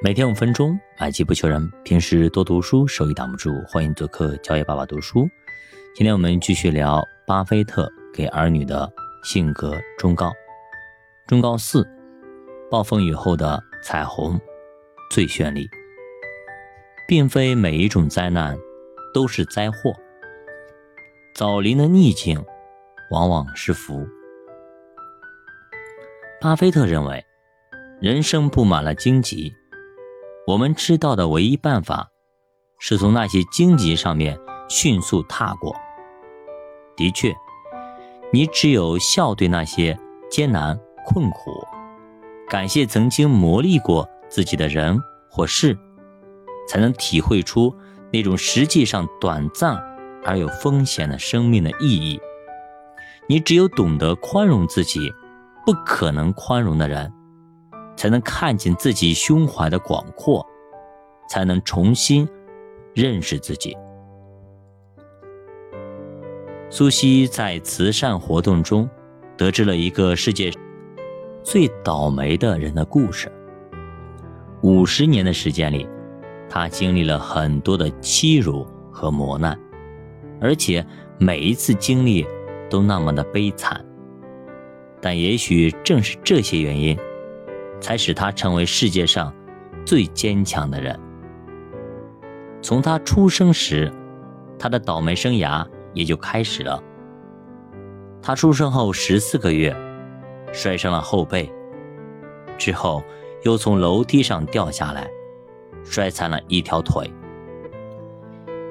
每天五分钟，买机不求人。平时多读书，手艺挡不住。欢迎做客教爷爸爸读书。今天我们继续聊巴菲特给儿女的性格忠告。忠告四：暴风雨后的彩虹最绚丽。并非每一种灾难都是灾祸，早临的逆境往往是福。巴菲特认为，人生布满了荆棘。我们知道的唯一办法，是从那些荆棘上面迅速踏过。的确，你只有笑对那些艰难困苦，感谢曾经磨砺过自己的人或事，才能体会出那种实际上短暂而有风险的生命的意义。你只有懂得宽容自己不可能宽容的人。才能看见自己胸怀的广阔，才能重新认识自己。苏西在慈善活动中得知了一个世界最倒霉的人的故事。五十年的时间里，他经历了很多的欺辱和磨难，而且每一次经历都那么的悲惨。但也许正是这些原因。才使他成为世界上最坚强的人。从他出生时，他的倒霉生涯也就开始了。他出生后十四个月，摔伤了后背，之后又从楼梯上掉下来，摔残了一条腿。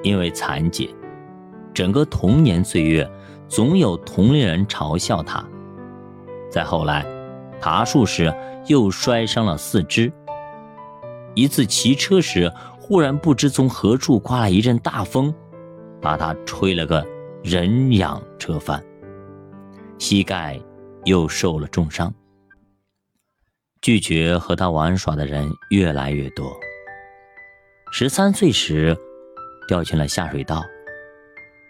因为残疾，整个童年岁月总有同龄人嘲笑他。再后来。爬树时又摔伤了四肢。一次骑车时，忽然不知从何处刮来一阵大风，把他吹了个人仰车翻，膝盖又受了重伤。拒绝和他玩耍的人越来越多。十三岁时，掉进了下水道，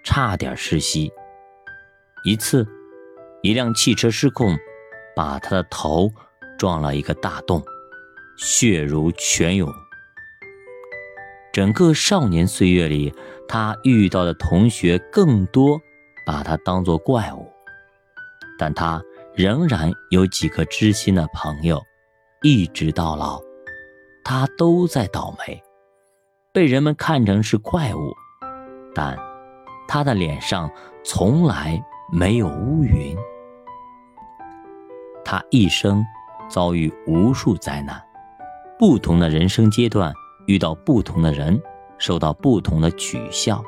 差点窒息。一次，一辆汽车失控。把他的头撞了一个大洞，血如泉涌。整个少年岁月里，他遇到的同学更多，把他当作怪物，但他仍然有几个知心的朋友，一直到老，他都在倒霉，被人们看成是怪物，但他的脸上从来没有乌云。他一生遭遇无数灾难，不同的人生阶段遇到不同的人，受到不同的取笑。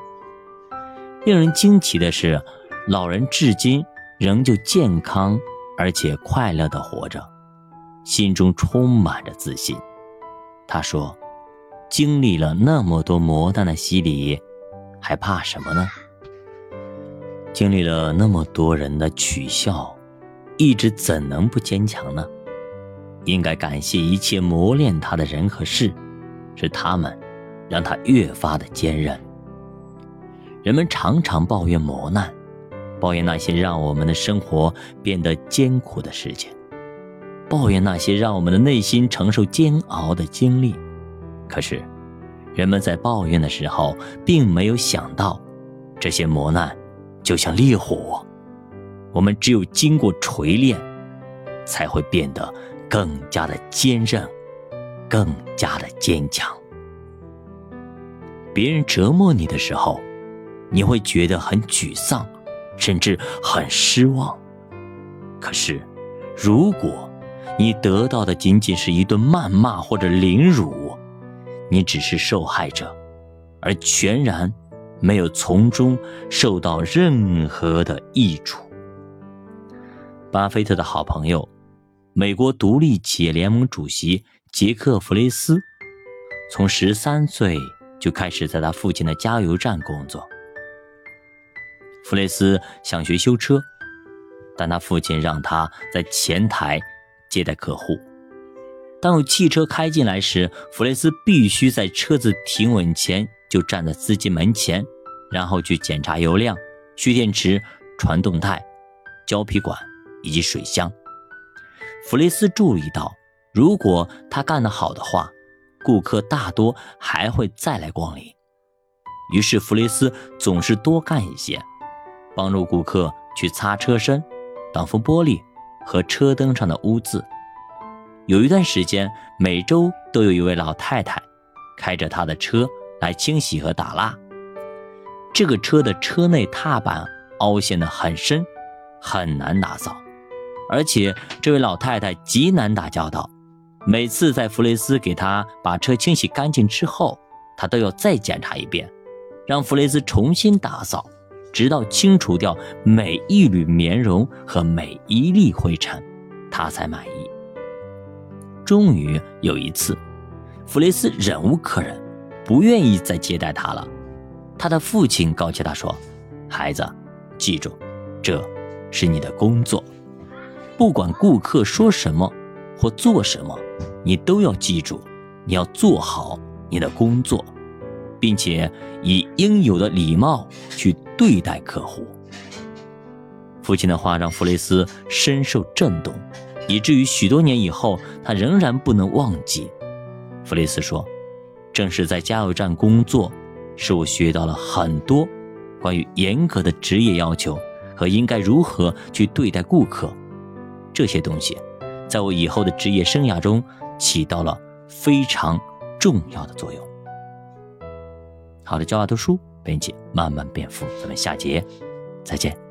令人惊奇的是，老人至今仍旧健康而且快乐地活着，心中充满着自信。他说：“经历了那么多磨难的洗礼，还怕什么呢？经历了那么多人的取笑。”意志怎能不坚强呢？应该感谢一切磨练他的人和事，是他们让他越发的坚韧。人们常常抱怨磨难，抱怨那些让我们的生活变得艰苦的事情，抱怨那些让我们的内心承受煎熬的经历。可是，人们在抱怨的时候，并没有想到，这些磨难就像烈火。我们只有经过锤炼，才会变得更加的坚韧，更加的坚强。别人折磨你的时候，你会觉得很沮丧，甚至很失望。可是，如果你得到的仅仅是一顿谩骂或者凌辱，你只是受害者，而全然没有从中受到任何的益处。巴菲特的好朋友，美国独立企业联盟主席杰克·弗雷斯，从十三岁就开始在他父亲的加油站工作。弗雷斯想学修车，但他父亲让他在前台接待客户。当有汽车开进来时，弗雷斯必须在车子停稳前就站在司机门前，然后去检查油量、蓄电池、传动带、胶皮管。以及水箱。弗雷斯注意到，如果他干得好的话，顾客大多还会再来光临。于是弗雷斯总是多干一些，帮助顾客去擦车身、挡风玻璃和车灯上的污渍。有一段时间，每周都有一位老太太开着她的车来清洗和打蜡。这个车的车内踏板凹陷得很深，很难打扫，而且这位老太太极难打交道。每次在弗雷斯给她把车清洗干净之后，她都要再检查一遍。让弗雷斯重新打扫，直到清除掉每一缕棉绒和每一粒灰尘，他才满意。终于有一次，弗雷斯忍无可忍，不愿意再接待他了。他的父亲告诫他说：“孩子，记住，这是你的工作，不管顾客说什么或做什么，你都要记住，你要做好你的工作。”并且以应有的礼貌去对待客户。父亲的话让弗雷斯深受震动，以至于许多年以后，他仍然不能忘记。弗雷斯说：“正是在加油站工作，使我学到了很多关于严格的职业要求和应该如何去对待顾客。这些东西，在我以后的职业生涯中起到了非常重要的作用。”好的，教娃读书，编辑慢慢变富，咱们下节再见。